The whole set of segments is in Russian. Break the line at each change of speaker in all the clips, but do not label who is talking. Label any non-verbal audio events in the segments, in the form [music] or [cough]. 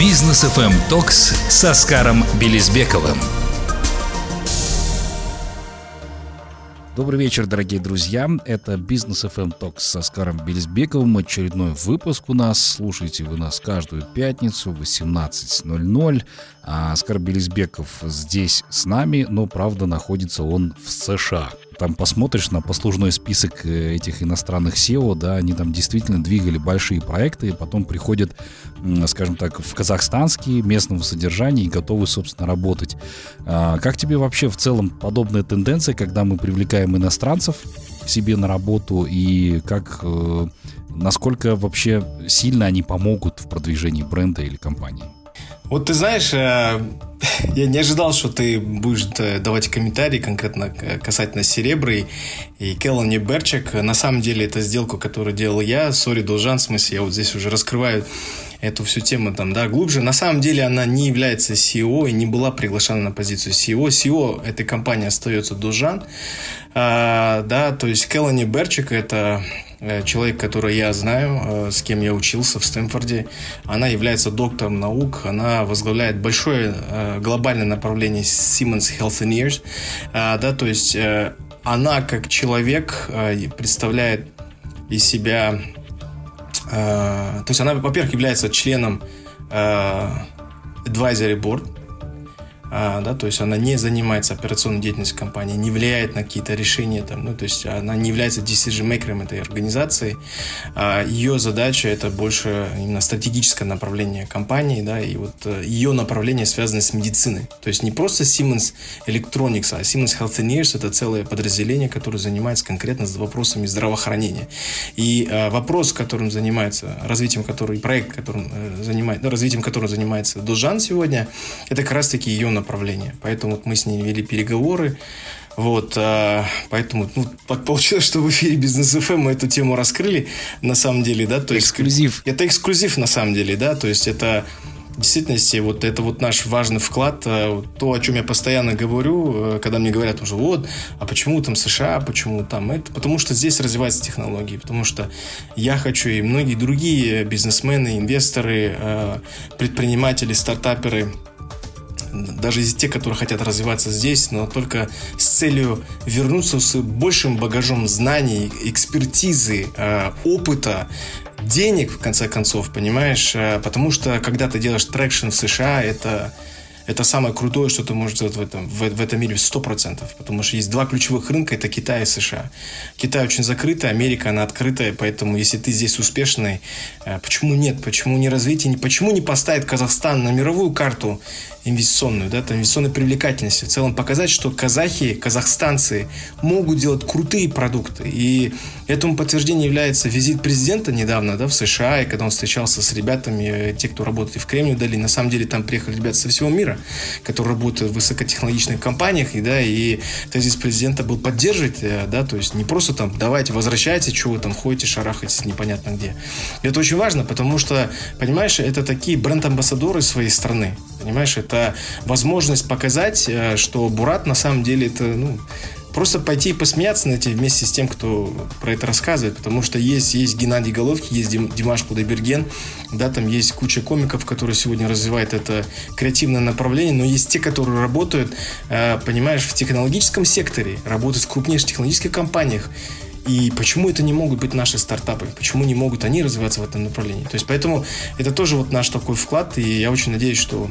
Бизнес FM Токс с Оскаром Белизбековым.
Добрый вечер, дорогие друзья. Это Бизнес FM Talks с Оскаром Белизбековым. Очередной выпуск у нас. Слушайте вы нас каждую пятницу в 18.00. А Оскар Белизбеков здесь с нами, но, правда, находится он в США там посмотришь на послужной список э, этих иностранных SEO, да, они там действительно двигали большие проекты, и потом приходят, скажем так, в казахстанские местного содержания и готовы, собственно, работать. А как тебе вообще в целом подобная тенденция, когда мы привлекаем иностранцев к себе на работу, и как, э, насколько вообще сильно они помогут в продвижении бренда или компании?
Вот ты знаешь, э, [laughs] я не ожидал, что ты будешь э, давать комментарии конкретно касательно Серебры и Келлани Берчик. На самом деле, это сделку, которую делал я. Сори, должен, в смысле, я вот здесь уже раскрываю эту всю тему там, да, глубже. На самом деле она не является CEO и не была приглашена на позицию CEO. CEO этой компании остается Дужан. А, да, то есть Келлани Берчик это Э, человек, который я знаю, э, с кем я учился в Стэнфорде. Она является доктором наук, она возглавляет большое э, глобальное направление Siemens Healthineers, да, то есть она как человек представляет из себя, то есть она, во-первых, является членом advisory board, да, то есть она не занимается операционной деятельностью компании, не влияет на какие-то решения, там, ну, то есть она не является decision maker этой организации. А ее задача это больше именно стратегическое направление компании, да, и вот э, ее направление связано с медициной. То есть не просто Siemens Electronics, а Siemens Healthineers это целое подразделение, которое занимается конкретно с вопросами здравоохранения. И а, вопрос, которым занимается, развитием который, проект, которым э, занимает, ну, развитием которого занимается Должан сегодня, это как раз-таки ее направления. Поэтому вот мы с ней вели переговоры. Вот, а, поэтому ну, так получилось, что в эфире Бизнес ФМ мы эту тему раскрыли, на самом деле, да. То
эксклюзив.
Есть, это эксклюзив, на самом деле, да, то есть это в действительности вот это вот наш важный вклад, а, то, о чем я постоянно говорю, а, когда мне говорят уже, вот, а почему там США, почему там это, потому что здесь развиваются технологии, потому что я хочу и многие другие бизнесмены, инвесторы, а, предприниматели, стартаперы – даже из тех, которые хотят развиваться здесь, но только с целью вернуться с большим багажом знаний, экспертизы, э, опыта, денег, в конце концов, понимаешь? Э, потому что, когда ты делаешь traction в США, это это самое крутое, что ты можешь сделать в этом, в, в этом мире 100%. Потому что есть два ключевых рынка, это Китай и США. Китай очень закрытый, Америка, она открытая, поэтому если ты здесь успешный, э, почему нет? Почему не развитие? Почему не поставить Казахстан на мировую карту инвестиционную, да, там, инвестиционной привлекательности. В целом показать, что казахи, казахстанцы могут делать крутые продукты. И этому подтверждением является визит президента недавно да, в США, и когда он встречался с ребятами, э, те, кто работает в Кремниевой долине. На самом деле там приехали ребята со всего мира, которые работают в высокотехнологичных компаниях, и, да, и тезис президента был поддерживать, э, да, то есть не просто там давайте, возвращайтесь, что вы там ходите, шарахаетесь непонятно где. И это очень важно, потому что, понимаешь, это такие бренд-амбассадоры своей страны, понимаешь, это это возможность показать, э, что Бурат на самом деле это, ну, просто пойти и посмеяться на эти вместе с тем, кто про это рассказывает, потому что есть, есть Геннадий Головки, есть Дим, Димаш Кудайберген, да, там есть куча комиков, которые сегодня развивают это креативное направление, но есть те, которые работают, э, понимаешь, в технологическом секторе, работают в крупнейших технологических компаниях, и почему это не могут быть наши стартапы? Почему не могут они развиваться в этом направлении? То есть, поэтому это тоже вот наш такой вклад, и я очень надеюсь, что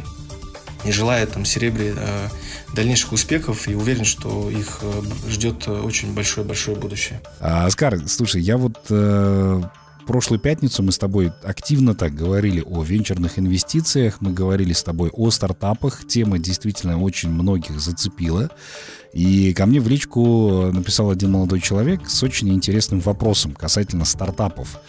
и желаю там Серебре э, дальнейших успехов и уверен, что их э, ждет очень большое-большое будущее.
А, Оскар, слушай, я вот э, прошлую пятницу мы с тобой активно так говорили о венчурных инвестициях, мы говорили с тобой о стартапах. Тема действительно очень многих зацепила. И ко мне в личку написал один молодой человек с очень интересным вопросом касательно стартапов.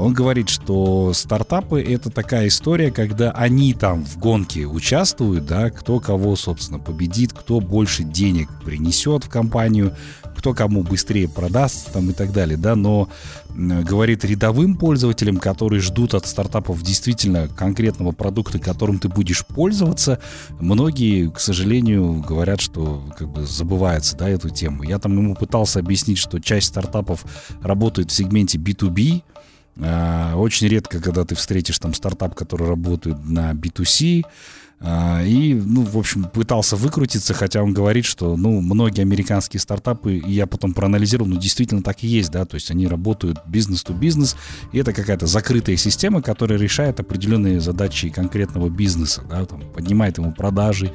Он говорит, что стартапы — это такая история, когда они там в гонке участвуют, да, кто кого, собственно, победит, кто больше денег принесет в компанию, кто кому быстрее продаст там и так далее, да, но говорит рядовым пользователям, которые ждут от стартапов действительно конкретного продукта, которым ты будешь пользоваться, многие, к сожалению, говорят, что как бы забывается, да, эту тему. Я там ему пытался объяснить, что часть стартапов работает в сегменте B2B, А, очень редко, когда ты встретишь там стартап, который работает на B2C, а, и, ну, в общем, пытался выкрутиться, хотя он говорит, что, ну, многие американские стартапы, и я потом проанализировал, ну, действительно так и есть, да, то есть они работают бизнес-то-бизнес, и это какая-то закрытая система, которая решает определенные задачи конкретного бизнеса, да, там, поднимает ему продажи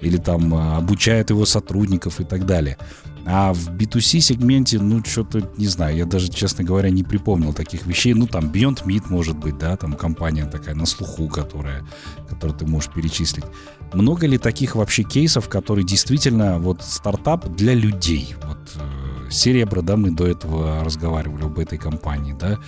или там обучает его сотрудников и так далее. А в B2C сегменте, ну, что-то, не знаю, я даже, честно говоря, не припомнил таких вещей. Ну, там Beyond Meat, может быть, да, там компания такая на слуху, которая, которую ты можешь перечислить. Много ли таких вообще кейсов, которые действительно вот стартап для людей? Вот Серебро, да, мы до этого разговаривали об этой компании, да,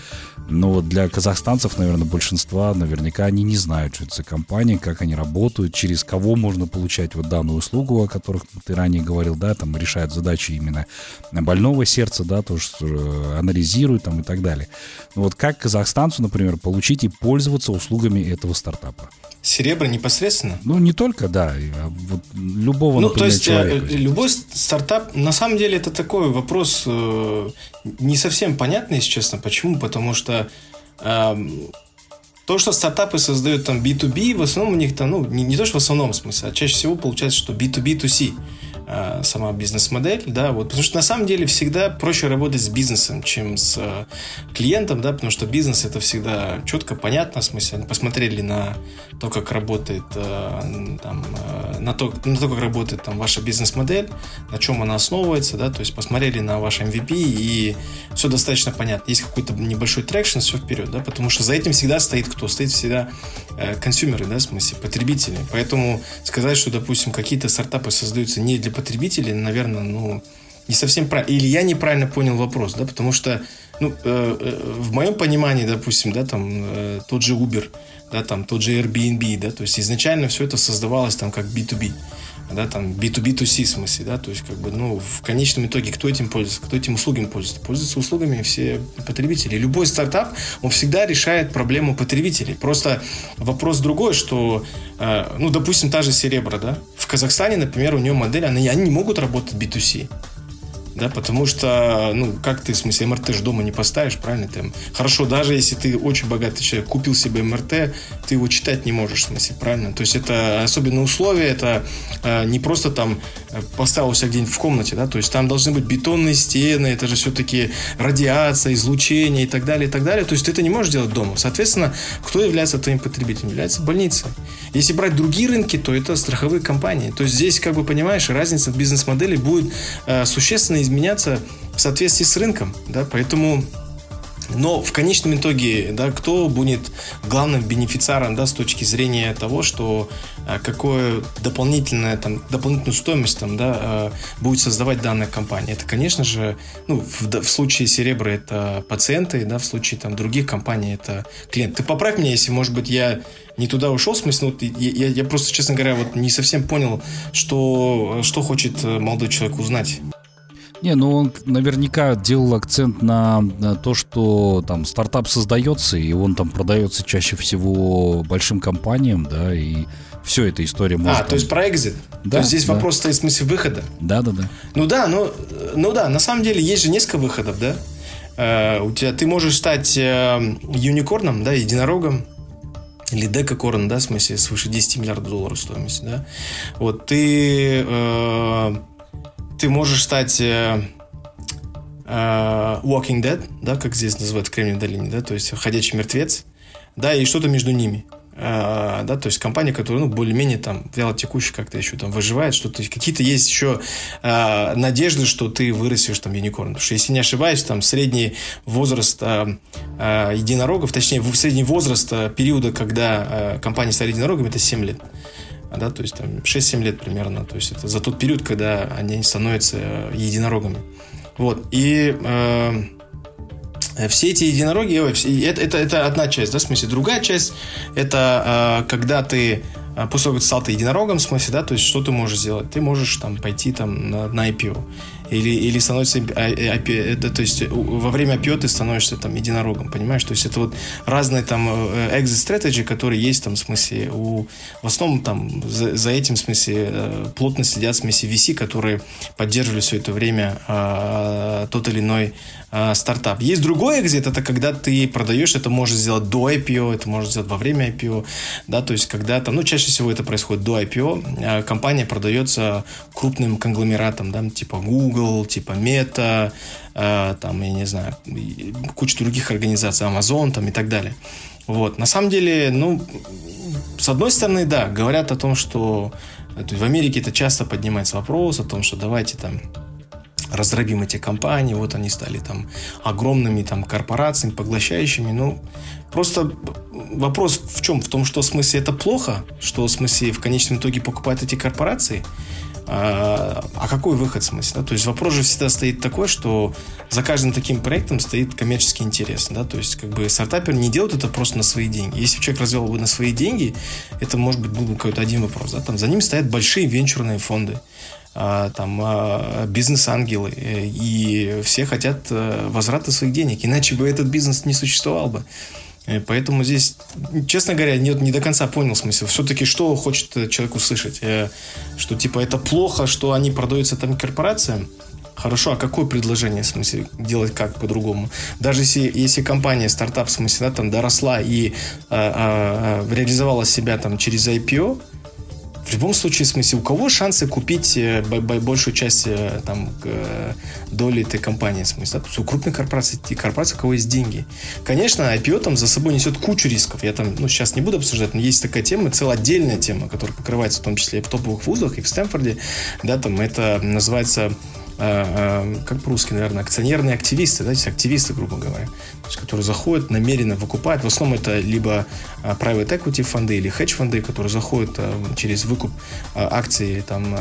но для казахстанцев, наверное, большинства, наверняка они не знают, что это за компания, как они работают, через кого можно получать вот данную услугу, о которых ты ранее говорил, да, там решают задачи именно больного сердца, да, то, что э, анализируют там и так далее. Но вот как казахстанцу, например, получить и пользоваться услугами этого стартапа?
Серебро непосредственно?
Ну, не только, да. А вот любого,
ну, например, то есть, э, человека. любой стартап, на самом деле, это такой вопрос э, не совсем понятный, если честно. Почему? Потому что э, то, что стартапы создают там B2B, в основном у них там, ну, не, не то, что в основном смысле, а чаще всего получается, что B2B2C. Э, сама бизнес-модель, да, вот, потому что на самом деле всегда проще работать с бизнесом, чем с э, клиентом, да, потому что бизнес это всегда четко, понятно, в смысле, они посмотрели на то, как работает, э, там, на, то, на то, как работает там ваша бизнес-модель, на чем она основывается, да, то есть посмотрели на ваш MVP и все достаточно понятно. Есть какой-то небольшой traction, все вперед, да, потому что за этим всегда стоит кто? Стоит всегда consumer ы, да, в смысле, потребители. Поэтому сказать, что, допустим, какие-то стартапы создаются не для потребителей, наверное, ну, не совсем правильно. Или я неправильно понял вопрос, да, потому что, ну, э, э, в моем понимании, допустим, да, там, э, тот же Uber, да, там, тот же Airbnb, да, то есть изначально все это создавалось там как B2B да, там B2B2C в смысле, да, то есть как бы, ну, в конечном итоге кто этим пользуется, кто этим услугами пользуется? Пользуются услугами все потребители. Любой стартап, он всегда решает проблему потребителей. Просто вопрос другой, что, э, ну, допустим, та же Серебра, да, в Казахстане, например, у нее модель, они, они не могут работать B2C да, потому что, ну, как ты, в смысле, МРТ же дома не поставишь, правильно? Ты, хорошо, даже если ты очень богатый человек, купил себе МРТ, ты его читать не можешь, в смысле, правильно? То есть это особенное условие, это э, не просто там э, поставил себя где-нибудь в комнате, да, то есть там должны быть бетонные стены, это же все-таки радиация, излучение и так далее, и так далее, то есть ты это не можешь делать дома. Соответственно, кто является твоим потребителем? Является больница. Если брать другие рынки, то это страховые компании. То есть здесь, как бы понимаешь, разница в бизнес-модели будет э, существенно изменяться в соответствии с рынком, да, поэтому но в конечном итоге, да, кто будет главным бенефициаром, да, с точки зрения того, что а, какое дополнительное, там, дополнительную стоимость, там, да, а, будет создавать данная компания. Это, конечно же, ну, в, в случае Серебра это пациенты, да, в случае там других компаний это клиент. Ты поправь меня, если, может быть, я не туда ушел, в смысле, ну, я, я просто, честно говоря, вот не совсем понял, что, что хочет э, молодой человек узнать.
Не, ну он наверняка делал акцент на, на то, что там стартап создается, и он там продается чаще всего большим компаниям, да, и все эта история
может... А, то есть про экзит? Да, то есть здесь да. вопрос стоит в смысле выхода?
Да, да, да.
Ну да, ну, ну да, на самом деле есть же несколько выходов, да? Uh, у тебя, ты можешь стать uh, юникорном, да, единорогом, или декакорн, да, в смысле свыше 10 миллиардов долларов стоимости, да. Вот ты uh, ты можешь стать э, э, Walking Dead, да, как здесь называют в Кремниевой долине, да, то есть ходячий мертвец, да, и что-то между ними. Uh, да, то есть компания, которая, ну, более-менее там вяло текущая как-то еще там выживает, что-то, какие-то есть еще uh, надежды, что ты вырастешь там юникорн. Потому что, если не ошибаюсь, там средний возраст uh, единорогов, точнее, средний возраст периода, когда компания стала единорогами, это 7 лет да, то есть там 6-7 лет примерно, то есть это за тот период, когда они становятся э, единорогами. Вот, и э, все эти единороги, это, это, это одна часть, да, в смысле, другая часть, это э, когда ты а, после того, как ты стал ты единорогом, в смысле, да, то есть что ты можешь сделать? Ты можешь там пойти там на, на IPO. Или, или становится а, э, это, то есть во время IPO ты становишься там единорогом, понимаешь? То есть это вот разные там э, exit strategy, которые есть там, в смысле, у, в основном там за, за этим, в смысле, э, плотно следят, в смысле, VC, которые поддерживали все это время а, тот или иной а, стартап. Есть другой экзит, это когда ты продаешь, это можешь сделать до IPO, это можешь сделать во время IPO, да, то есть когда то ну, чаще всего это происходит до IPO, а компания продается крупным конгломератом, да, типа Google, типа Meta, а, там, я не знаю, куча других организаций, Amazon там и так далее. Вот, на самом деле, ну, с одной стороны, да, говорят о том, что в Америке это часто поднимается вопрос о том, что давайте там раздробим эти компании, вот они стали там огромными там корпорациями, поглощающими, ну, просто вопрос в чем? В том, что в смысле это плохо, что в смысле в конечном итоге покупают эти корпорации, а, а какой выход в смысле? Да? То есть вопрос же всегда стоит такой, что за каждым таким проектом стоит коммерческий интерес. Да? То есть как бы стартапер не делает это просто на свои деньги. Если человек развел бы на свои деньги, это может быть был бы какой-то один вопрос. Да? Там за ним стоят большие венчурные фонды. А, там а, бизнес-ангелы, э, и все хотят э, возврата своих денег, иначе бы этот бизнес не существовал бы. Э, поэтому здесь, честно говоря, не, не до конца понял смысл. Все-таки что хочет человек услышать? Что типа это плохо, что они продаются там корпорациям? Хорошо, а какое предложение, в смысле, делать как по-другому? Даже если, если компания, стартап, в смысле, да, там доросла и а, а, реализовала себя там через IPO, в любом случае, в смысле, у кого шансы купить э, большую часть э, там, э, доли этой компании? В смысле, да? у крупных корпораций, корпораций, у кого есть деньги. Конечно, IPO там за собой несет кучу рисков. Я там, ну, сейчас не буду обсуждать, но есть такая тема, целая отдельная тема, которая покрывается в том числе и в топовых вузах, и в Стэнфорде. Да, там это называется как по-русски, наверное, акционерные активисты, да, активисты, грубо говоря, то есть, которые заходят, намеренно выкупают. В основном это либо э, private equity фонды или hedge фонды, которые заходят через выкуп акций там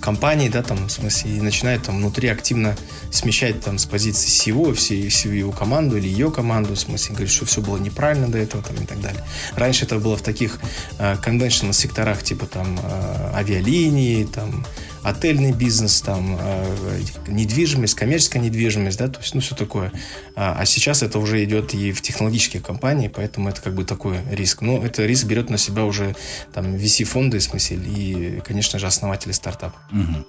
компании, да, там, в смысле, и начинает там внутри активно смещать там с позиции SEO всю, всю его команду или ее команду, в смысле, говорит, что все было неправильно до этого там и так далее. Раньше это было в таких э, conventional секторах, типа там э, авиалинии, там отельный бизнес, там, э, недвижимость, коммерческая недвижимость, да, то есть, ну, все такое. А, а сейчас это уже идет и в технологические компании, поэтому это как бы такой риск. Но это риск берет на себя уже там VC-фонды, в смысле, и, конечно же, основатели стартапа.
Угу.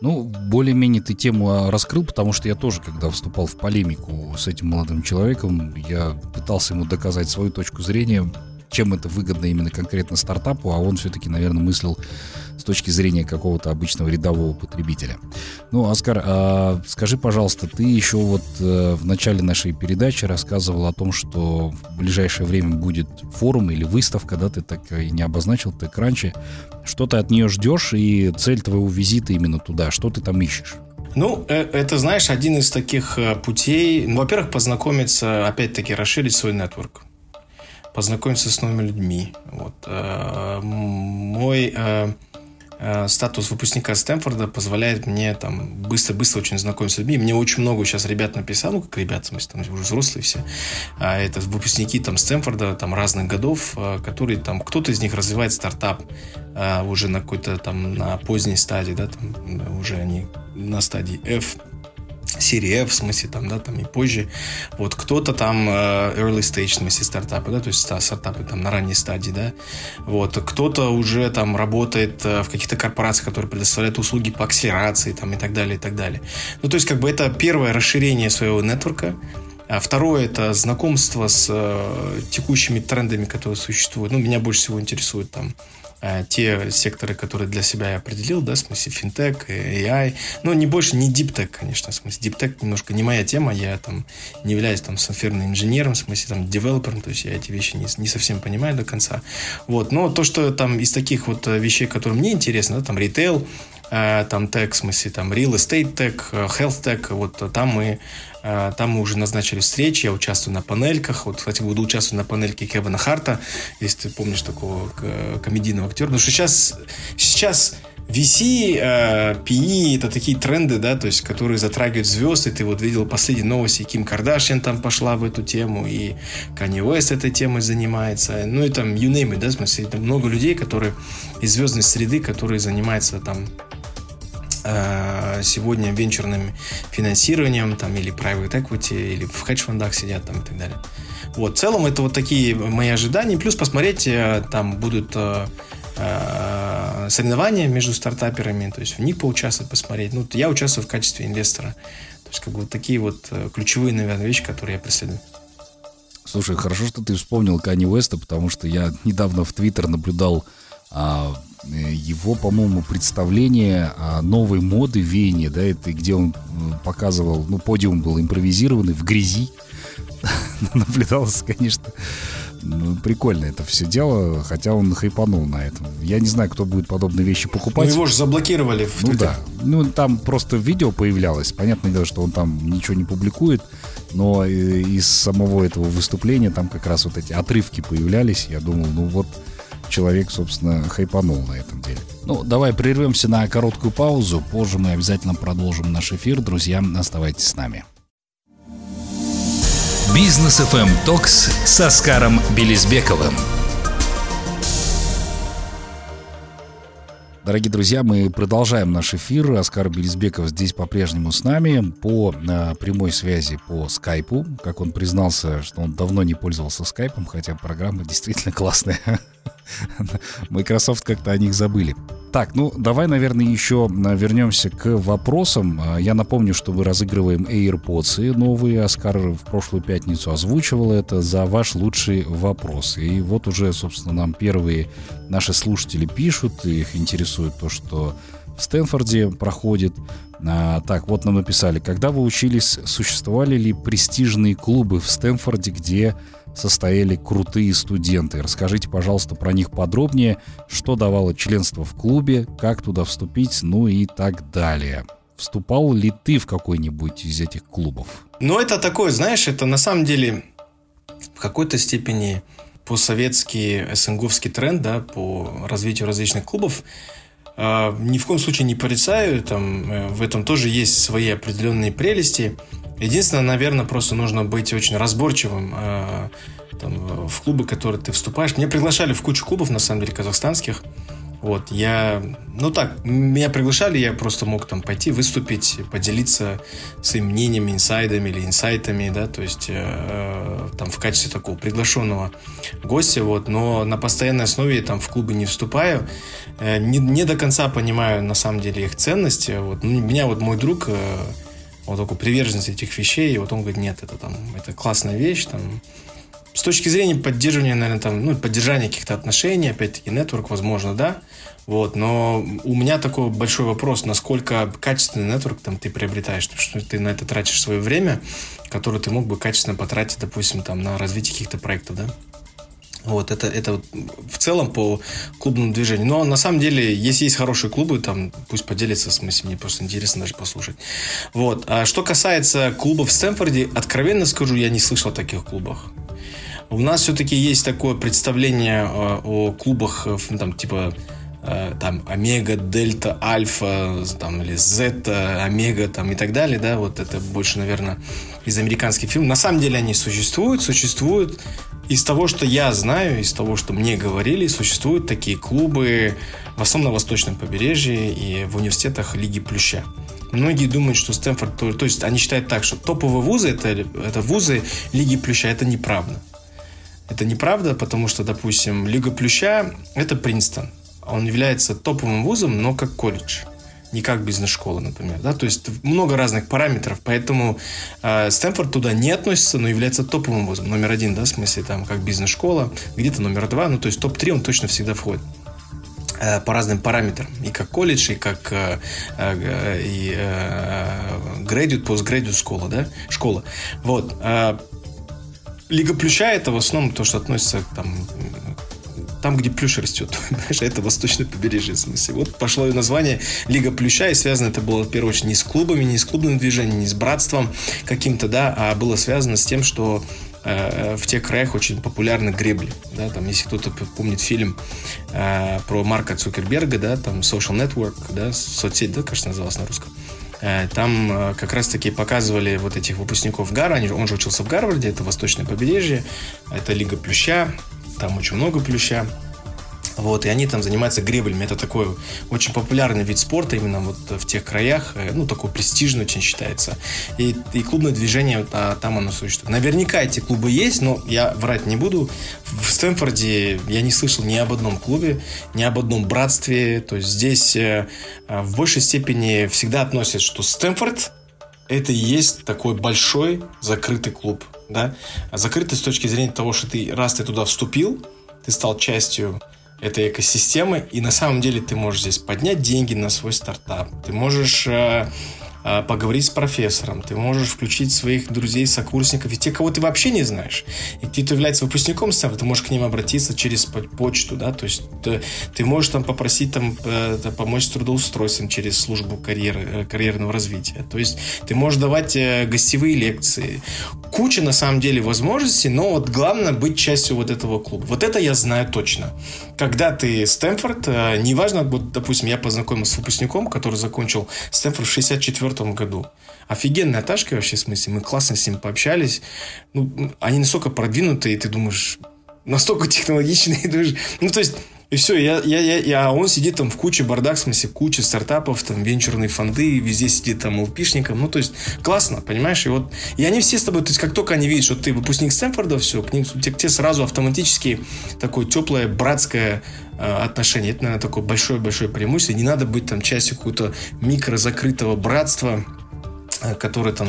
Ну, более-менее ты тему раскрыл, потому что я тоже, когда вступал в полемику с этим молодым человеком, я пытался ему доказать свою точку зрения, чем это выгодно именно конкретно стартапу, а он все-таки, наверное, мыслил с точки зрения какого-то обычного рядового потребителя. Ну, Оскар, а скажи, пожалуйста, ты еще вот э, в начале нашей передачи рассказывал о том, что в ближайшее время будет форум или выставка, да, ты так и не обозначил, так раньше. Что ты от нее ждешь и цель твоего визита именно туда? Что ты там ищешь?
Ну, э, это, знаешь, один из таких э, путей. Ну, во-первых, познакомиться, опять-таки, расширить свой нетворк познакомиться с новыми людьми. Вот. Мой Э, статус выпускника Стэнфорда позволяет мне там быстро-быстро очень знакомиться с людьми. Мне очень много сейчас ребят написал, ну, как ребят, в смысле, там уже взрослые все. А это выпускники там Стэнфорда, там разных годов, э, которые там, кто-то из них развивает стартап а, уже на какой-то там на поздней стадии, да, там уже они на стадии F, серии в смысле, там, да, там и позже. Вот кто-то там э, early stage, в смысле, стартапы, да, то есть стартапы там на ранней стадии, да. Вот кто-то уже там работает э, в каких-то корпорациях, которые предоставляют услуги по акселерации, там, и так далее, и так далее. Ну, то есть, как бы это первое расширение своего нетворка, а второе это знакомство с э, текущими трендами, которые существуют. Ну, меня больше всего интересует там те секторы, которые для себя я определил, да, в смысле финтех, AI, но не больше, не диптек, конечно, в смысле диптек немножко не моя тема, я там не являюсь там софтверным инженером, в смысле там девелопером, то есть я эти вещи не, не совсем понимаю до конца, вот, но то, что там из таких вот э, вещей, которые мне интересны, да, там ритейл, э, там тег, в смысле там real estate тег, health тег, вот там мы там мы уже назначили встречи, я участвую на панельках. Вот, кстати, буду участвовать на панельке Кевина Харта, если ты помнишь такого комедийного актера. Потому что сейчас, сейчас VC, э, PE это такие тренды, да, то есть, которые затрагивают звезд, и ты вот видел последние новости, Ким Кардашьян там пошла в эту тему, и Канье Уэст этой темой занимается, ну и там you name it, да, в смысле, там много людей, которые из звездной среды, которые занимаются там э, сегодня венчурным финансированием там или private equity или в хедж-фондах сидят там и так далее. Вот, в целом это вот такие мои ожидания. Плюс посмотреть, э, там будут Э, соревнования между стартаперами, то есть в них поучаствовать, посмотреть. Ну, я участвую в качестве инвестора. То есть, как бы вот такие вот ключевые, наверное, вещи, которые я преследую.
Слушай, хорошо, что ты вспомнил Кани Уэста, потому что я недавно в Твиттер наблюдал а, его, по-моему, представление новой моды веяния, да, это где он показывал, ну, подиум был импровизированный в грязи. [laughs] Наблюдалось, конечно, ну, прикольно это все дело, хотя он хайпанул на этом. Я не знаю, кто будет подобные вещи покупать. Ну,
его же заблокировали в
Ну да. Ну, там просто видео появлялось. Понятное дело, что он там ничего не публикует, но из самого этого выступления там как раз вот эти отрывки появлялись. Я думал, ну вот человек, собственно, хайпанул на этом деле. Ну, давай прервемся на короткую паузу. Позже мы обязательно продолжим наш эфир. Друзья, оставайтесь с нами.
Бизнес FM эм Токс с Оскаром Белизбековым.
Дорогие друзья, мы продолжаем наш эфир. Оскар Белизбеков здесь по-прежнему с нами по на прямой связи по скайпу. Как он признался, что он давно не пользовался скайпом, хотя программа [laughs] действительно классная. [laughs] Microsoft как-то о них забыли. Так, ну давай, наверное, еще э, вернемся к вопросам. А, я напомню, что мы разыгрываем AirPods новые. Оскар в прошлую пятницу озвучивал это за ваш лучший вопрос. И вот уже, собственно, нам первые наши слушатели пишут, их интересует то, что в Стэнфорде проходит. А, так, вот нам написали, когда вы учились, существовали ли престижные клубы в Стэнфорде, где состояли крутые студенты. Расскажите, пожалуйста, про них подробнее, что давало членство в клубе, как туда вступить, ну и так далее. Вступал ли ты в какой-нибудь из этих клубов?
Ну, это такое, знаешь, это на самом деле в какой-то степени постсоветский СНГовский тренд да, по развитию различных клубов. Э, ни в коем случае не порицаю, там, э, в этом тоже есть свои определенные прелести. Единственное, наверное, просто нужно быть очень разборчивым э, там, в клубы, в которые ты вступаешь. Меня приглашали в кучу клубов, на самом деле, казахстанских. Вот, я, ну так, меня приглашали, я просто мог там пойти, выступить, поделиться своими мнениями, инсайдами или инсайтами, да, то есть э, там в качестве такого приглашенного гостя, вот, но на постоянной основе я там в клубы не вступаю, э, не, не до конца понимаю на самом деле их ценности, вот, ну, меня вот мой друг, э, он такой приверженец этих вещей, и вот он говорит, нет, это там, это классная вещь, там, с точки зрения поддерживания, наверное, там, ну, поддержания каких-то отношений, опять-таки, нетворк, возможно, да. Вот, но у меня такой большой вопрос, насколько качественный нетворк там ты приобретаешь, что ты на это тратишь свое время, которое ты мог бы качественно потратить, допустим, там, на развитие каких-то проектов, да. Вот, это, это вот в целом по клубному движению. Но на самом деле, если есть хорошие клубы, там пусть поделятся, в смысле, мне просто интересно даже послушать. Вот. А что касается клубов в Стэнфорде, откровенно скажу, я не слышал о таких клубах. У нас все-таки есть такое представление о, о клубах, э, там, типа э, там омега, дельта, альфа, там, или зета, омега, там, и так далее, да, вот это больше, наверное, из американских фильмов. На самом деле они существуют, существуют. Из того, что я знаю, из того, что мне говорили, существуют такие клубы в основном на восточном побережье и в университетах Лиги Плюща. Многие думают, что Стэнфорд, то, то есть они считают так, что топовые вузы это, это вузы Лиги Плюща. Это неправда. Это неправда, потому что, допустим, Лига Плюща – это Принстон. Он является топовым вузом, но как колледж не как бизнес-школа, например. Да? То есть много разных параметров, поэтому э, Стэнфорд туда не относится, но является топовым вузом. Номер один, да, в смысле, там, как бизнес-школа, где-то номер два, ну, то есть топ-3 он точно всегда входит э, по разным параметрам. И как колледж, и как э, э, и, э, graduate, postgraduate школа, да, школа. Вот. Э, Лига Плюща это в основном то, что относится к там, там, где плющ растет. [laughs] это восточное побережье, в смысле. Вот пошло и название Лига Плюща, и связано это было, в первую очередь, не с клубами, не с клубным движением, не с братством каким-то, да, а было связано с тем, что э, в тех краях очень популярны гребли, да, там, если кто-то помнит фильм э, про Марка Цукерберга, да, там Social Network, да, соцсеть, да, кажется, называлась на русском. Э, там э, как раз-таки показывали вот этих выпускников Гарварда. Он же учился в Гарварде, это восточное побережье, это Лига Плюща, там очень много плюща. Вот, и они там занимаются греблями. Это такой очень популярный вид спорта именно вот в тех краях. Э, ну, такой престижный очень считается. И, и клубное движение а, там оно существует. Наверняка эти клубы есть, но я врать не буду. В Стэнфорде я не слышал ни об одном клубе, ни об одном братстве. То есть здесь э, в большей степени всегда относят, что Стэнфорд это и есть такой большой закрытый клуб. Да? Закрытый с точки зрения того, что ты раз ты туда вступил, ты стал частью этой экосистемы, и на самом деле ты можешь здесь поднять деньги на свой стартап, ты можешь э, поговорить с профессором, ты можешь включить своих друзей, сокурсников и те, кого ты вообще не знаешь. И те, кто является выпускником СТЭМ, ты можешь к ним обратиться через почту, да, то есть ты, ты можешь там попросить там э, помочь с трудоустройством через службу карьеры, э, карьерного развития. То есть ты можешь давать э, гостевые лекции. Куча на самом деле возможностей, но вот главное быть частью вот этого клуба. Вот это я знаю точно. Когда ты Стэнфорд, неважно, вот, допустим, я познакомился с выпускником, который закончил Стэнфорд в 64 году. Офигенная ташка вообще, в смысле, мы классно с ним пообщались. Ну, они настолько продвинутые, ты думаешь, настолько технологичные, [laughs] думаешь, ну, то есть, и все, я, я, я, я, а он сидит там в куче бардак, в смысле, куча стартапов, там, венчурные фонды, везде сидит там лпишником. Ну, то есть, классно, понимаешь? И вот, и они все с тобой, то есть, как только они видят, что ты выпускник Стэнфорда, все, к ним, к тебе сразу автоматически такое теплое, братское э, отношение. Это, наверное, такое большое-большое преимущество. Не надо быть там частью какого-то микрозакрытого братства, который там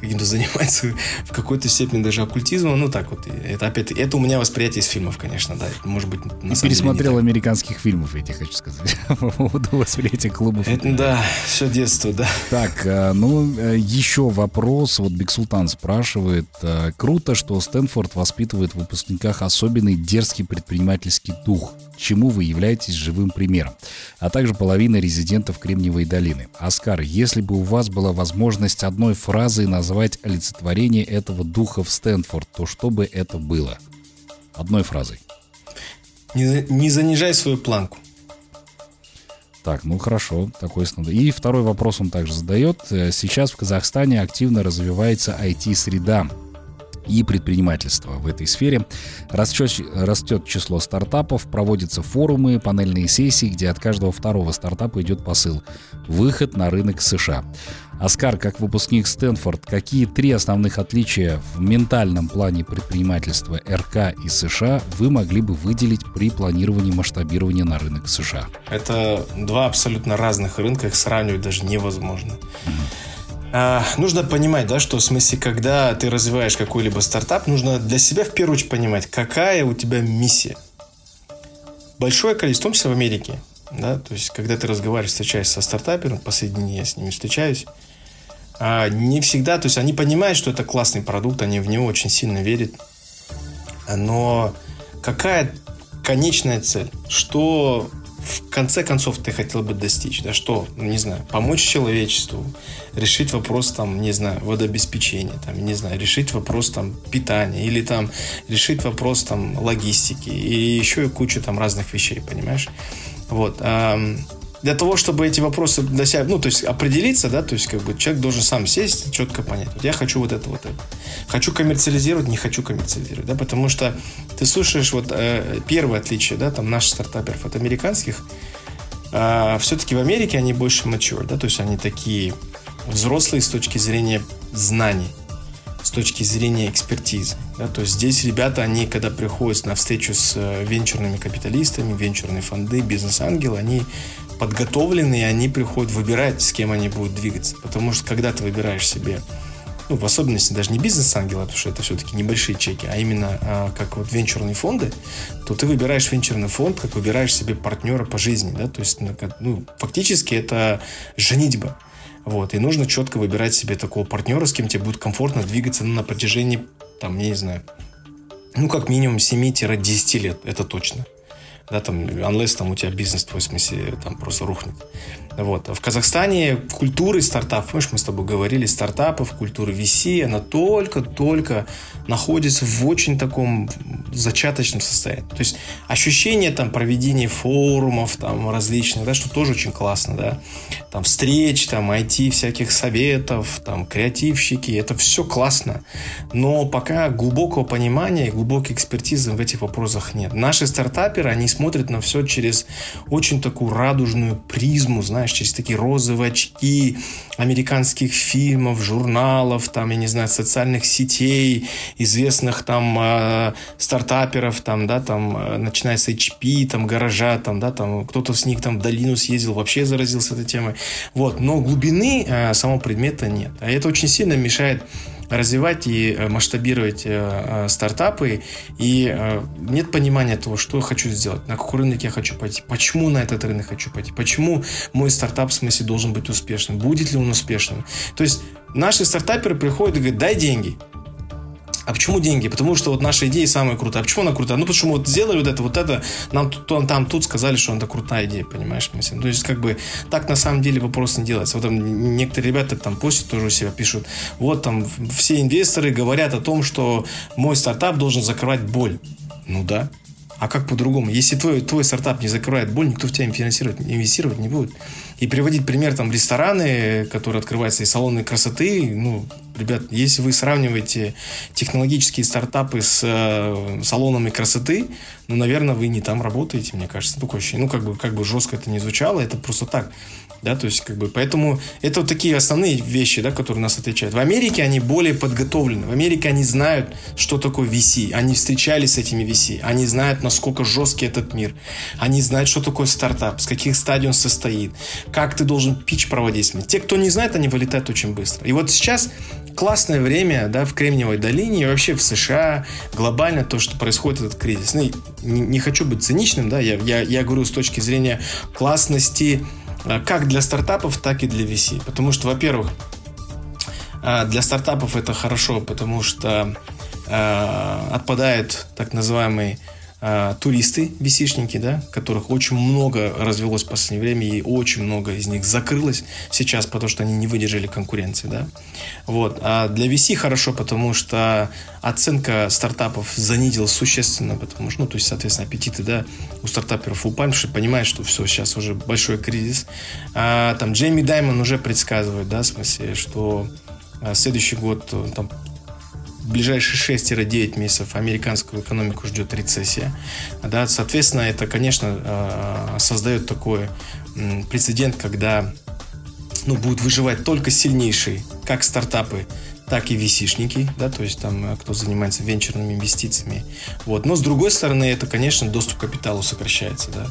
каким-то занимается в какой-то степени даже оккультизмом. Ну, так вот. Это опять это у меня восприятие из фильмов, конечно, да. Может быть,
на И пересмотрел деле, американских фильмов, я тебе хочу сказать, [laughs] по поводу восприятия клубов.
Это, да, все детство, да.
Так, э, ну, э, еще вопрос. Вот Бексултан спрашивает. Круто, что Стэнфорд воспитывает в выпускниках особенный дерзкий предпринимательский дух чему вы являетесь живым примером, а также половина резидентов Кремниевой долины. Оскар, если бы у вас была возможность одной фразой назвать олицетворение этого духа в Стэнфорд, то что бы это было? Одной фразой.
Не, не занижай свою планку.
Так, ну хорошо, такой снова. И второй вопрос он также задает. Сейчас в Казахстане активно развивается IT-среда и предпринимательства в этой сфере. Растет, растет число стартапов, проводятся форумы, панельные сессии, где от каждого второго стартапа идет посыл «Выход на рынок США». Оскар, как выпускник Стэнфорд, какие три основных отличия в ментальном плане предпринимательства РК и США вы могли бы выделить при планировании масштабирования на рынок США?
Это два абсолютно разных рынка, их сравнивать даже невозможно. Mm-hmm. А, нужно понимать, да, что в смысле, когда ты развиваешь какой-либо стартап, нужно для себя в первую очередь понимать, какая у тебя миссия. Большое количество, в том числе в Америке, да, то есть, когда ты разговариваешь, встречаешься со стартапером, последние дни я с ними встречаюсь, а не всегда, то есть они понимают, что это классный продукт, они в него очень сильно верят, но какая конечная цель? Что в конце концов ты хотел бы достичь? Да что, ну, не знаю, помочь человечеству, решить вопрос там, не знаю, водообеспечения, там, не знаю, решить вопрос там питания или там решить вопрос там логистики и еще и кучу там разных вещей, понимаешь? Вот для того, чтобы эти вопросы для себя, ну, то есть определиться, да, то есть как бы человек должен сам сесть, четко понять, вот я хочу вот это, вот это. Хочу коммерциализировать, не хочу коммерциализировать, да, потому что ты слушаешь вот э, первое отличие, да, там наших стартаперов от американских, э, все-таки в Америке они больше mature, да, то есть они такие взрослые с точки зрения знаний, с точки зрения экспертизы. Да, то есть здесь ребята, они когда приходят на встречу с э, венчурными капиталистами, венчурные фонды, бизнес-ангелы, они подготовленные, они приходят выбирать, с кем они будут двигаться. Потому что когда ты выбираешь себе, ну, в особенности даже не бизнес-ангела, потому что это все-таки небольшие чеки, а именно а, как вот венчурные фонды, то ты выбираешь венчурный фонд, как выбираешь себе партнера по жизни, да, то есть, ну, фактически это женитьба. Вот, и нужно четко выбирать себе такого партнера, с кем тебе будет комфортно двигаться ну, на протяжении, там, я не знаю, ну, как минимум 7-10 лет, это точно. Да, там, unless там у тебя бизнес твой, в смысле, там просто рухнет. Вот. В Казахстане культуры стартапов, помнишь, мы с тобой говорили, стартапов, культуры VC, она только-только находится в очень таком зачаточном состоянии. То есть ощущение там проведения форумов там различных, да, что тоже очень классно, да, там встреч, там IT всяких советов, там креативщики, это все классно, но пока глубокого понимания, глубокой экспертизы в этих вопросах нет. Наши стартаперы, они смотрят на все через очень такую радужную призму, знаешь, через такие розовые очки американских фильмов, журналов, там, я не знаю, социальных сетей, известных там э, стартаперов, там, да, там, э, начиная с HP, там, гаража, там, да, там, кто-то с них там в долину съездил, вообще заразился этой темой. Вот, но глубины э, самого предмета нет. А это очень сильно мешает развивать и э, масштабировать э, э, стартапы, и нет понимания того, что я хочу сделать, на какой рынок я хочу пойти, почему на этот рынок хочу пойти, почему мой стартап в смысле должен быть успешным, будет ли он успешным. То есть наши стартаперы приходят и говорят, дай деньги, а почему деньги? Потому что вот наша идея самая крутая. А почему она крутая? Ну, потому что мы вот сделали вот это, вот это, нам тут, там, там тут сказали, что это крутая идея, понимаешь, мысль? То есть, как бы, так на самом деле вопрос не делается. Вот там некоторые ребята там постят тоже у себя, пишут, вот там все инвесторы говорят о том, что мой стартап должен закрывать боль. Ну да, а как по-другому? Если твой, твой стартап не закрывает боль, никто в тебя инвестировать, инвестировать не будет. И приводить пример там рестораны, которые открываются, и салоны красоты, ну, ребят, если вы сравниваете технологические стартапы с э, салонами красоты, ну, наверное, вы не там работаете, мне кажется. Такое ощущение. Ну, как бы, как бы жестко это не звучало, это просто так да, то есть как бы, поэтому это вот такие основные вещи, да, которые нас отличают. В Америке они более подготовлены, в Америке они знают, что такое VC, они встречались с этими VC, они знают, насколько жесткий этот мир, они знают, что такое стартап, с каких стадий он состоит, как ты должен пич проводить. Те, кто не знает, они вылетают очень быстро. И вот сейчас классное время, да, в Кремниевой долине и вообще в США глобально то, что происходит этот кризис. Ну, не, не хочу быть циничным, да, я, я, я говорю с точки зрения классности как для стартапов, так и для VC. Потому что, во-первых, э, для стартапов это хорошо, потому что э, отпадает так называемый а, туристы, висишники, да, которых очень много развелось в последнее время, и очень много из них закрылось сейчас, потому что они не выдержали конкуренции, да. Вот. А для VC хорошо, потому что оценка стартапов занизилась существенно, потому что, ну, то есть, соответственно, аппетиты, да, у стартаперов упали, потому что понимают, что все, сейчас уже большой кризис. А, там Джейми Даймон уже предсказывает, да, в смысле, что а, следующий год там в ближайшие 6-9 месяцев американскую экономику ждет рецессия. Да, соответственно, это, конечно, э, создает такой прецедент, когда ну, будут выживать только сильнейшие, как стартапы, так и висишники, да, то есть там, э, кто занимается венчурными инвестициями. Вот. Но с другой стороны, это, конечно, доступ к капиталу сокращается, да.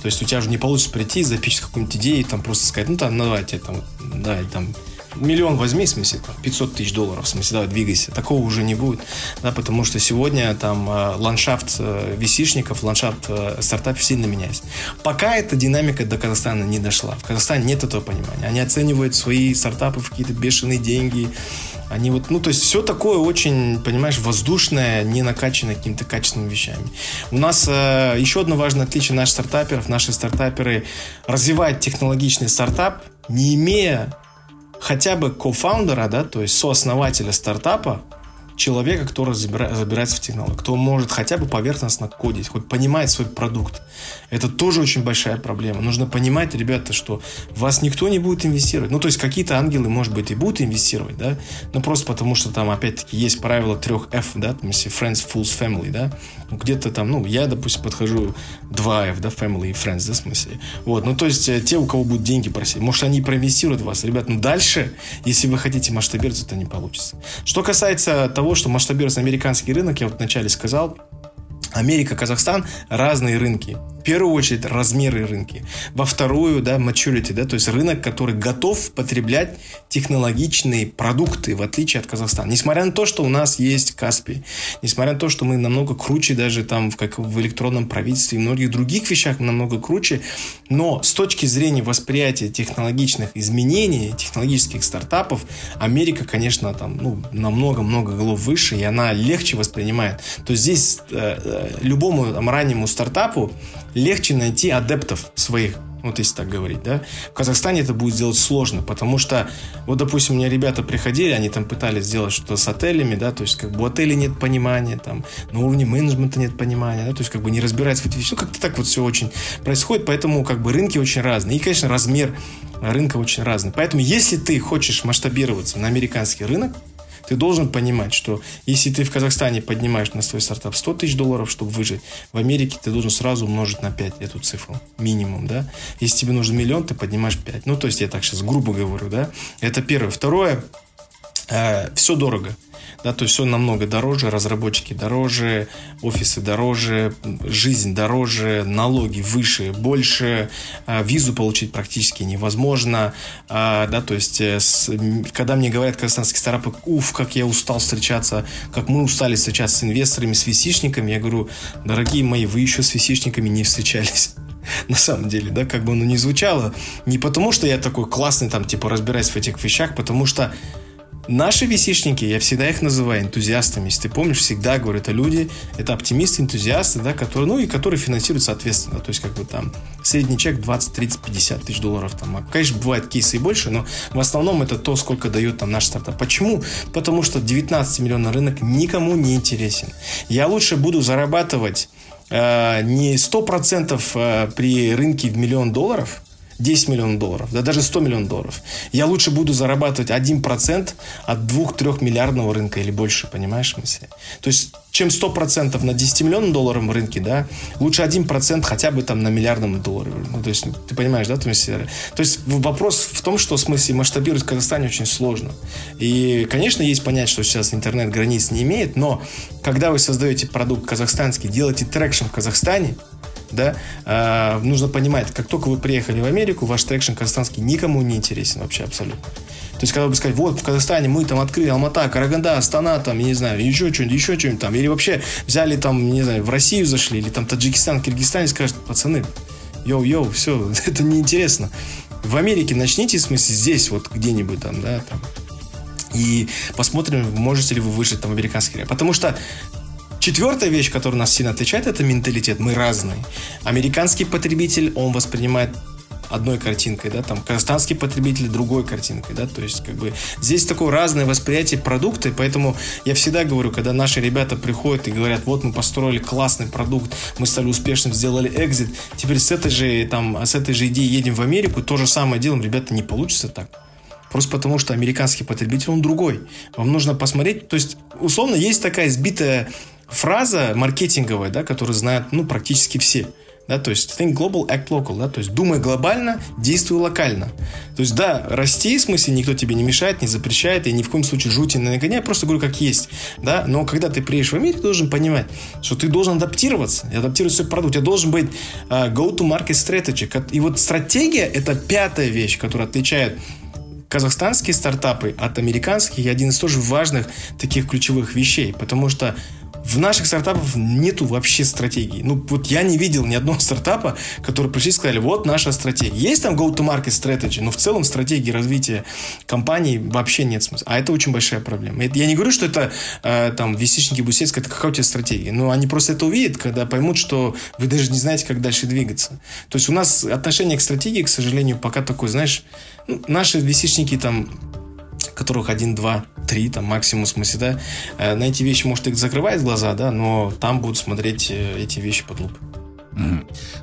То есть у тебя уже не получится прийти, запичить какую-нибудь идею и там просто сказать, ну, там, давайте, там, да, там, миллион возьми, в смысле, там, 500 тысяч долларов, в смысле, давай, двигайся. Такого уже не будет, да, потому что сегодня там э, ландшафт э, висишников, ландшафт э, стартапов сильно меняется. Пока эта динамика до Казахстана не дошла. В Казахстане нет этого понимания. Они оценивают свои стартапы в какие-то бешеные деньги, они вот, ну, то есть все такое очень, понимаешь, воздушное, не накачанное какими-то качественными вещами. У нас э, еще одно важное отличие наших стартаперов. Наши стартаперы развивают технологичный стартап, не имея хотя бы кофаундера, да, то есть сооснователя стартапа, человека, который разбирается в технологии, кто может хотя бы поверхностно кодить, хоть понимает свой продукт. Это тоже очень большая проблема. Нужно понимать, ребята, что вас никто не будет инвестировать. Ну, то есть какие-то ангелы, может быть, и будут инвестировать, да, но просто потому, что там, опять-таки, есть правило трех F, да, там, если friends, fools, family, да, где-то там, ну, я, допустим, подхожу 2F, да, family и friends, да, в смысле. Вот, ну, то есть э, те, у кого будут деньги просить, может, они проинвестируют вас. Ребят, ну, дальше, если вы хотите масштабироваться, это не получится. Что касается того, что масштабируется американский рынок, я вот вначале сказал, Америка, Казахстан разные рынки первую очередь размеры рынки, во вторую, да, maturity, да, то есть рынок, который готов потреблять технологичные продукты, в отличие от Казахстана. Несмотря на то, что у нас есть Каспий, несмотря на то, что мы намного круче даже там, как в электронном правительстве и многих других вещах намного круче, но с точки зрения восприятия технологичных изменений, технологических стартапов, Америка, конечно, там, ну, намного-много голов выше, и она легче воспринимает. То есть здесь э любому там, раннему стартапу легче найти адептов своих вот если так говорить, да, в Казахстане это будет сделать сложно, потому что, вот, допустим, у меня ребята приходили, они там пытались сделать что-то с отелями, да, то есть, как бы, у отелей нет понимания, там, на уровне менеджмента нет понимания, да, то есть, как бы, не разбирается в этих вещах, ну, как-то так вот все очень происходит, поэтому, как бы, рынки очень разные, и, конечно, размер рынка очень разный, поэтому, если ты хочешь масштабироваться на американский рынок, ты должен понимать, что если ты в Казахстане поднимаешь на свой стартап 100 тысяч долларов, чтобы выжить, в Америке ты должен сразу умножить на 5 эту цифру, минимум, да. Если тебе нужен миллион, ты поднимаешь 5. Ну, то есть я так сейчас грубо говорю, да. Это первое. Второе, э, все дорого. Да, то есть все намного дороже, разработчики дороже, офисы дороже, жизнь дороже, налоги выше, больше, а, визу получить практически невозможно, а, да, то есть э, когда мне говорят казахстанские стартапы, уф, как я устал встречаться, как мы устали встречаться с инвесторами, с висичниками, я говорю, дорогие мои, вы еще с висичниками не встречались [laughs] на самом деле, да, как бы оно ни звучало, не потому что я такой классный, там, типа, разбираюсь в этих вещах, потому что Наши висишники, я всегда их называю энтузиастами. Если ты помнишь, всегда говорю, это люди, это оптимисты, энтузиасты, да, которые, ну и которые финансируют соответственно. То есть, как бы там средний чек 20, 30, 50 тысяч долларов. Там. А, конечно, бывают кейсы и больше, но в основном это то, сколько дает там наш стартап. Почему? Потому что 19 миллионов рынок никому не интересен. Я лучше буду зарабатывать э, не 100% э, при рынке в миллион долларов, 10 миллионов долларов, да даже 100 миллионов долларов. Я лучше буду зарабатывать 1% от 2-3 миллиардного рынка или больше, понимаешь, смысле? То есть, чем 100% на 10 миллионов долларов рынке, да, лучше 1% хотя бы там на миллиардном долларе. Ну, то есть, ты понимаешь, да, то есть, то есть вопрос в том, что в смысле масштабировать в Казахстане очень сложно. И, конечно, есть понять, что сейчас интернет границ не имеет, но когда вы создаете продукт казахстанский, делаете traction в Казахстане, да, э, нужно понимать, как только вы приехали в Америку, ваш traction казахстанский никому не интересен вообще абсолютно. То есть, когда вы сказать, вот в Казахстане мы там открыли Алмата, Караганда, Астана, там, я не знаю, еще что-нибудь, еще что-нибудь там, или вообще взяли там, не знаю, в Россию зашли, или там Таджикистан, Киргизстан, и скажут, пацаны, йоу-йоу, все, [laughs] это неинтересно. В Америке начните, в смысле, здесь вот где-нибудь там, да, там, и посмотрим, можете ли вы выжить там американский рэп. Потому что Четвертая вещь, которая нас сильно отличает, это менталитет. Мы разные. Американский потребитель, он воспринимает одной картинкой, да, там казахстанский потребитель другой картинкой, да, то есть как бы здесь такое разное восприятие продукта, поэтому я всегда говорю, когда наши ребята приходят и говорят, вот мы построили классный продукт, мы стали успешным, сделали экзит, теперь с этой же там, с этой же идеей едем в Америку, то же самое делаем, ребята, не получится так. Просто потому, что американский потребитель, он другой. Вам нужно посмотреть, то есть, условно, есть такая сбитая фраза маркетинговая, да, которую знают ну, практически все. Да, то есть think global, act local, да, то есть думай глобально, действуй локально. То есть, да, расти, в смысле, никто тебе не мешает, не запрещает, и ни в коем случае жути не нагоняй, просто говорю, как есть, да, но когда ты приедешь в Америку, ты должен понимать, что ты должен адаптироваться, и адаптировать свой продукт, у тебя должен быть uh, go-to-market strategy, и вот стратегия – это пятая вещь, которая отличает казахстанские стартапы от американских, и один из тоже важных таких ключевых вещей, потому что в наших стартапах нету вообще стратегии. Ну, вот я не видел ни одного стартапа, который пришли и сказали, вот наша стратегия. Есть там go-to-market strategy, но в целом стратегии развития компании вообще нет смысла. А это очень большая проблема. Я не говорю, что это э, там висичники будут сказать, какая у тебя стратегия. Но они просто это увидят, когда поймут, что вы даже не знаете, как дальше двигаться. То есть у нас отношение к стратегии, к сожалению, пока такое, знаешь, ну, наши висичники там которых один, два, три, там максимум в смысле, да, э, на эти вещи, может, их закрывает глаза, да, но там будут смотреть э, эти вещи под лупой.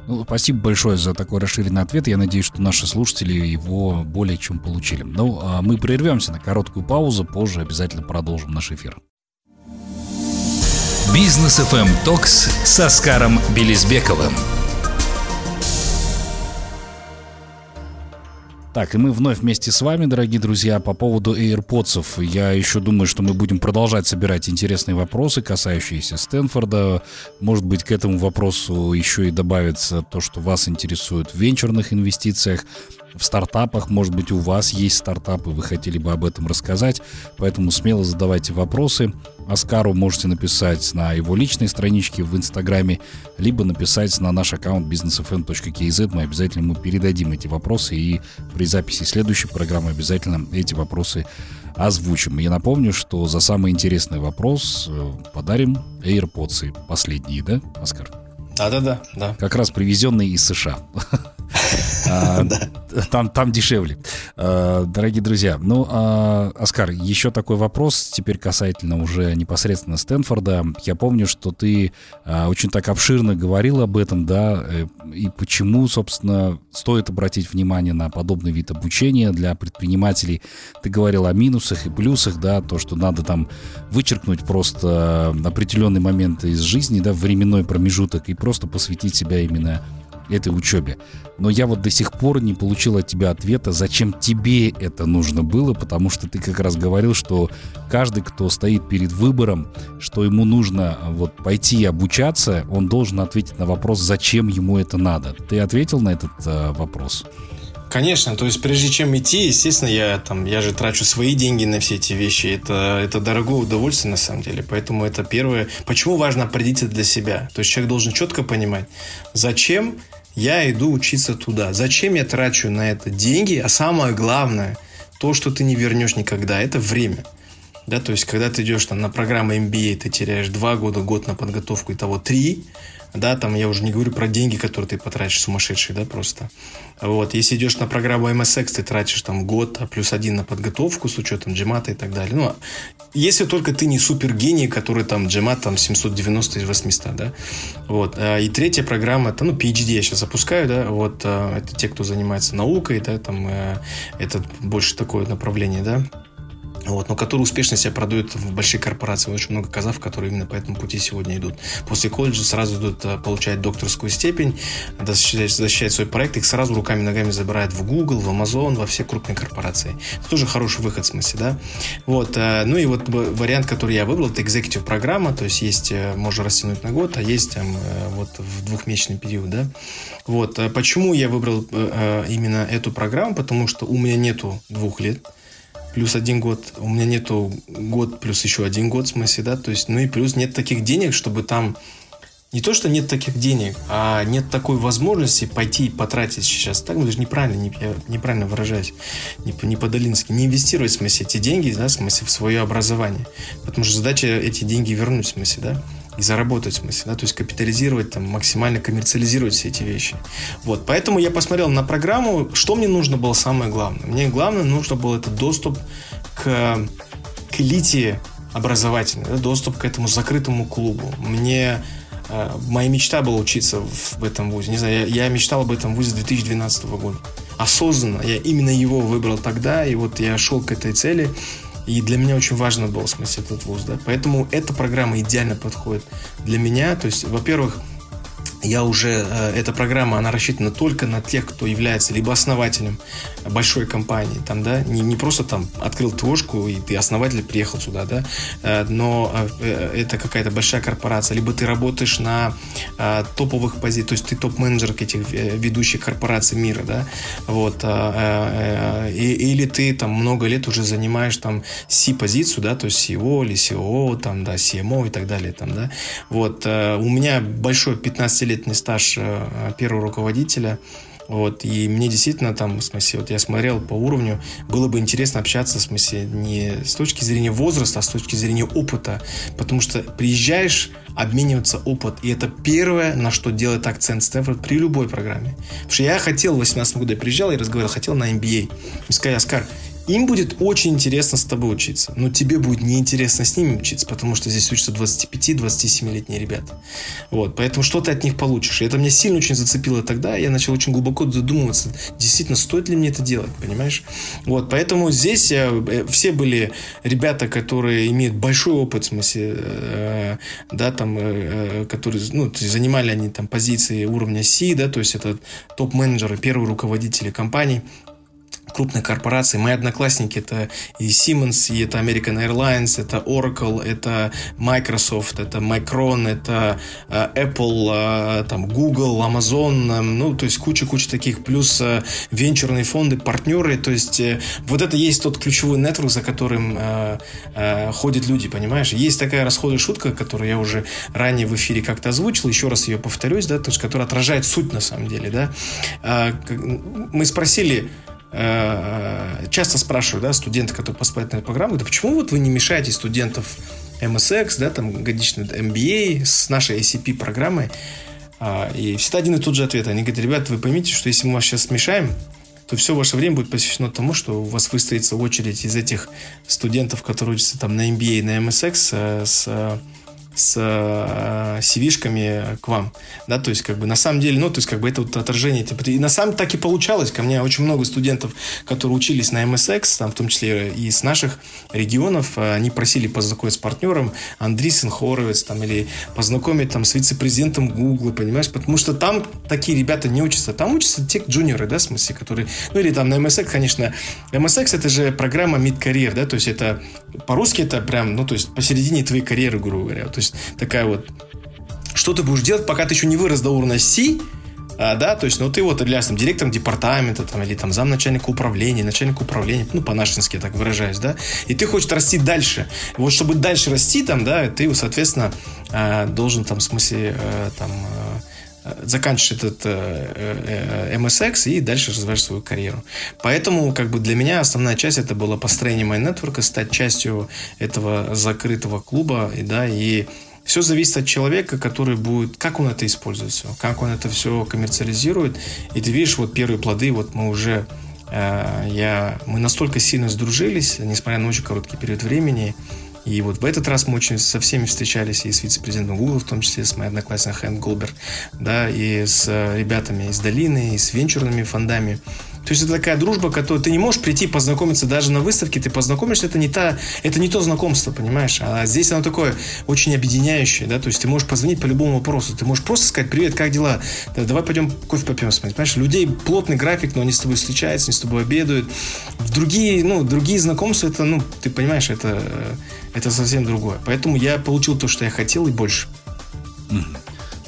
Ну, спасибо большое за такой расширенный ответ. Я надеюсь, что наши слушатели его более чем получили. Ну, а мы прервемся на короткую паузу, позже обязательно продолжим наш эфир.
Бизнес FM Токс с Оскаром Белизбековым.
Так, и мы вновь вместе с вами, дорогие друзья, по поводу AirPods. Я еще думаю, что мы будем продолжать собирать интересные вопросы, касающиеся Стэнфорда. Может быть, к этому вопросу еще и добавится то, что вас интересует в венчурных инвестициях в стартапах. Может быть, у вас есть стартапы, вы хотели бы об этом рассказать. Поэтому смело задавайте вопросы. Оскару можете написать на его личной страничке в Инстаграме, либо написать на наш аккаунт businessfm.kz. Мы обязательно ему передадим эти вопросы, и при записи следующей программы обязательно эти вопросы озвучим. Я напомню, что за самый интересный вопрос э, подарим AirPods. Последние, да, Оскар?
Да-да-да. да.
Как раз привезенные из США. [laughs] А, [laughs] там, там дешевле. А, дорогие друзья, ну, а, Оскар, еще такой вопрос, теперь касательно уже непосредственно Стэнфорда. Я помню, что ты очень так обширно говорил об этом, да, э, и почему, собственно, стоит обратить внимание на подобный вид обучения для предпринимателей. Ты говорил о минусах и плюсах, да, то, что надо там вычеркнуть просто определенный момент из жизни, да, временной промежуток и просто посвятить себя именно этой учебе. Но я вот до сих пор не получил от тебя ответа, зачем тебе это нужно было, потому что ты как раз говорил, что каждый, кто стоит перед выбором, что ему нужно вот пойти обучаться, он должен ответить на вопрос, зачем ему это надо. Ты ответил на этот э, вопрос?
Конечно, то есть прежде чем идти, естественно, я там, я же трачу свои деньги на все эти вещи. Это, это дорогое удовольствие на самом деле. Поэтому это первое. Почему важно определиться для себя? То есть человек должен четко понимать, зачем я иду учиться туда. Зачем я трачу на это деньги? А самое главное, то, что ты не вернешь никогда, это время. Да, то есть, когда ты идешь там, на программу MBA, ты теряешь 2 года, год на подготовку, и того 3, да, там я уже не говорю про деньги, которые ты потратишь сумасшедшие, да, просто. Вот, если идешь на программу MSX, ты тратишь там год, а плюс один на подготовку с учетом джемата и так далее. Ну, если только ты не супергений, который там джемат там 790 из 800, да. Вот, а, и третья программа, это, ну, PhD я сейчас запускаю, да, вот, а, это те, кто занимается наукой, да, там, э, это больше такое направление, да, вот, но которые успешно себя продают в большие корпорации. Очень много казав, которые именно по этому пути сегодня идут. После колледжа сразу идут э, получать докторскую степень, защищать, защищать свой проект, их сразу руками-ногами забирают в Google, в Amazon, во все крупные корпорации. Это тоже хороший выход в смысле, да. Вот, э, ну и вот вариант, который я выбрал, это executive программа, то есть есть, э, можно растянуть на год, а есть вот в двухмесячный период, да. Вот, почему я выбрал именно эту программу? Потому что у меня нету двух лет, плюс один год. У меня нету год плюс еще один год, в смысле, да, то есть, ну и плюс нет таких денег, чтобы там не то, что нет таких денег, а нет такой возможности пойти и потратить сейчас. Так, ну, даже неправильно, не, я неправильно выражаюсь, не, не по-долински. Не инвестировать, в смысле, эти деньги, да, в смысле, в свое образование. Потому что задача эти деньги вернуть, в смысле, да и заработать, в смысле, да, то есть капитализировать, там, максимально коммерциализировать все эти вещи. Вот, поэтому я посмотрел на программу, что мне нужно было самое главное. Мне главное нужно было это доступ к, к элите образовательной, да, доступ к этому закрытому клубу. Мне э, моя мечта была учиться в, этом вузе. Не знаю, я, я мечтал об этом вузе с 2012 года. Осознанно. Я именно его выбрал тогда, и вот я шел к этой цели. И для меня очень важно было, в смысле, этот вуз, да. Поэтому эта программа идеально подходит для меня. То есть, во-первых, я уже, э, эта программа, она рассчитана только на тех, кто является либо основателем большой компании, там, да, не, не просто там открыл ТОшку, и ты основатель приехал сюда, да, э, но э, это какая-то большая корпорация, либо ты работаешь на топовых позициях, то есть ты топ-менеджер этих ведущих корпораций мира, да, вот, или ты там много лет уже занимаешь там C-позицию, да, то есть CEO или COO, там, да, CMO и так далее, там, да, вот, у меня большой 15 лет 20-летний стаж э, первого руководителя. Вот, и мне действительно там, в смысле, вот я смотрел по уровню, было бы интересно общаться, в смысле, не с точки зрения возраста, а с точки зрения опыта, потому что приезжаешь обмениваться опыт, и это первое, на что делает акцент Стэнфорд при любой программе. Потому что я хотел, в 18 году я приезжал и разговаривал, хотел на MBA. И сказали, Оскар, им будет очень интересно с тобой учиться, но тебе будет неинтересно с ними учиться, потому что здесь учатся 25-27-летние ребята. Вот, поэтому что ты от них получишь? И это меня сильно очень зацепило тогда, я начал очень глубоко задумываться, действительно, стоит ли мне это делать, понимаешь? Вот, поэтому здесь э, все были ребята, которые имеют большой опыт, в смысле, э, да, там, э, которые, ну, занимали они там позиции уровня C, да, то есть это топ-менеджеры, первые руководители компаний, крупных корпораций. Мои одноклассники это и Siemens, и это American Airlines, это Oracle, это Microsoft, это Micron, это э, Apple, э, там Google, Amazon, э, ну, то есть куча-куча таких, плюс венчурные фонды, партнеры, то есть вот это есть тот ключевой нетворк, за которым ходят люди, понимаешь? Есть такая расходная шутка, которую я уже ранее в эфире как-то озвучил, еще раз ее повторюсь, да, то есть которая отражает суть на самом деле, да. Мы спросили, часто спрашивают, да, студенты, которые поступают на эту программу, да почему вот вы не мешаете студентов MSX, да, там годичный MBA с нашей ACP программой? А, и всегда один и тот же ответ. Они говорят, ребята, вы поймите, что если мы вас сейчас смешаем, то все ваше время будет посвящено тому, что у вас выстроится очередь из этих студентов, которые учатся там на MBA, на MSX, э, с с э, CV-шками к вам, да, то есть как бы на самом деле, ну, то есть как бы это вот отражение, типа, и на самом так и получалось, ко мне очень много студентов, которые учились на MSX, там в том числе и из наших регионов, э, они просили познакомить с партнером Андрисен Хоровец, там, или познакомить там с вице-президентом Google, понимаешь, потому что там такие ребята не учатся, там учатся те джуниоры, да, в смысле, которые, ну, или там на MSX, конечно, MSX это же программа mid-career, да, то есть это по-русски это прям, ну, то есть посередине твоей карьеры, грубо говоря. То есть такая вот, что ты будешь делать, пока ты еще не вырос до уровня C, а, да, то есть, ну, ты вот являешься там, директором департамента, там, или там замначальника управления, начальник управления, ну, по-нашенски я так выражаюсь, да, и ты хочешь расти дальше. Вот, чтобы дальше расти там, да, ты, соответственно, а, должен там, в смысле, э, там, э, заканчиваешь этот э, э, MSX и дальше развиваешь свою карьеру. Поэтому как бы для меня основная часть это было построение MyNetwork, стать частью этого закрытого клуба, и, да, и все зависит от человека, который будет, как он это использует все, как он это все коммерциализирует. И ты видишь, вот первые плоды, вот мы уже, э, я, мы настолько сильно сдружились, несмотря на очень короткий период времени, и вот в этот раз мы очень со всеми встречались, и с вице-президентом Google, в том числе с моей одноклассницей Хэн Голбер, да, и с э, ребятами из долины, и с венчурными фондами. То есть это такая дружба, которую ты не можешь прийти познакомиться даже на выставке, ты познакомишься, это не, та, это не то знакомство, понимаешь? А здесь оно такое очень объединяющее, да, то есть ты можешь позвонить по любому вопросу, ты можешь просто сказать, привет, как дела? Да, давай пойдем кофе попьем, понимаешь? Людей плотный график, но они с тобой встречаются, они с тобой обедают. Другие, ну, другие знакомства, это, ну, ты понимаешь, это, это совсем другое. Поэтому я получил то, что я хотел и больше.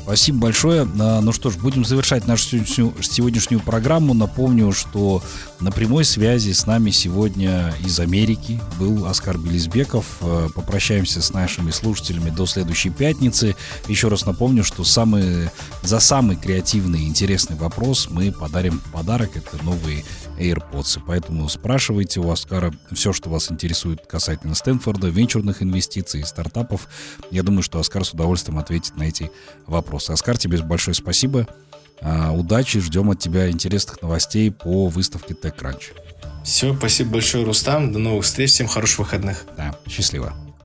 Спасибо большое. А, ну что ж, будем завершать нашу сегодняшнюю программу. Напомню, что на прямой связи с нами сегодня из Америки был Оскар Белизбеков. А, попрощаемся с нашими слушателями до следующей пятницы. Еще раз напомню, что самый, за самый креативный и интересный вопрос мы подарим подарок. Это новые AirPods. Поэтому спрашивайте у Оскара все, что вас интересует касательно Стэнфорда, венчурных инвестиций, стартапов. Я думаю, что Оскар с удовольствием ответит на эти вопросы. Оскар, тебе большое спасибо. А, удачи, ждем от тебя интересных новостей по выставке TechCrunch.
Все, спасибо большое, Рустам. До новых встреч, всем хороших выходных.
Да, счастливо.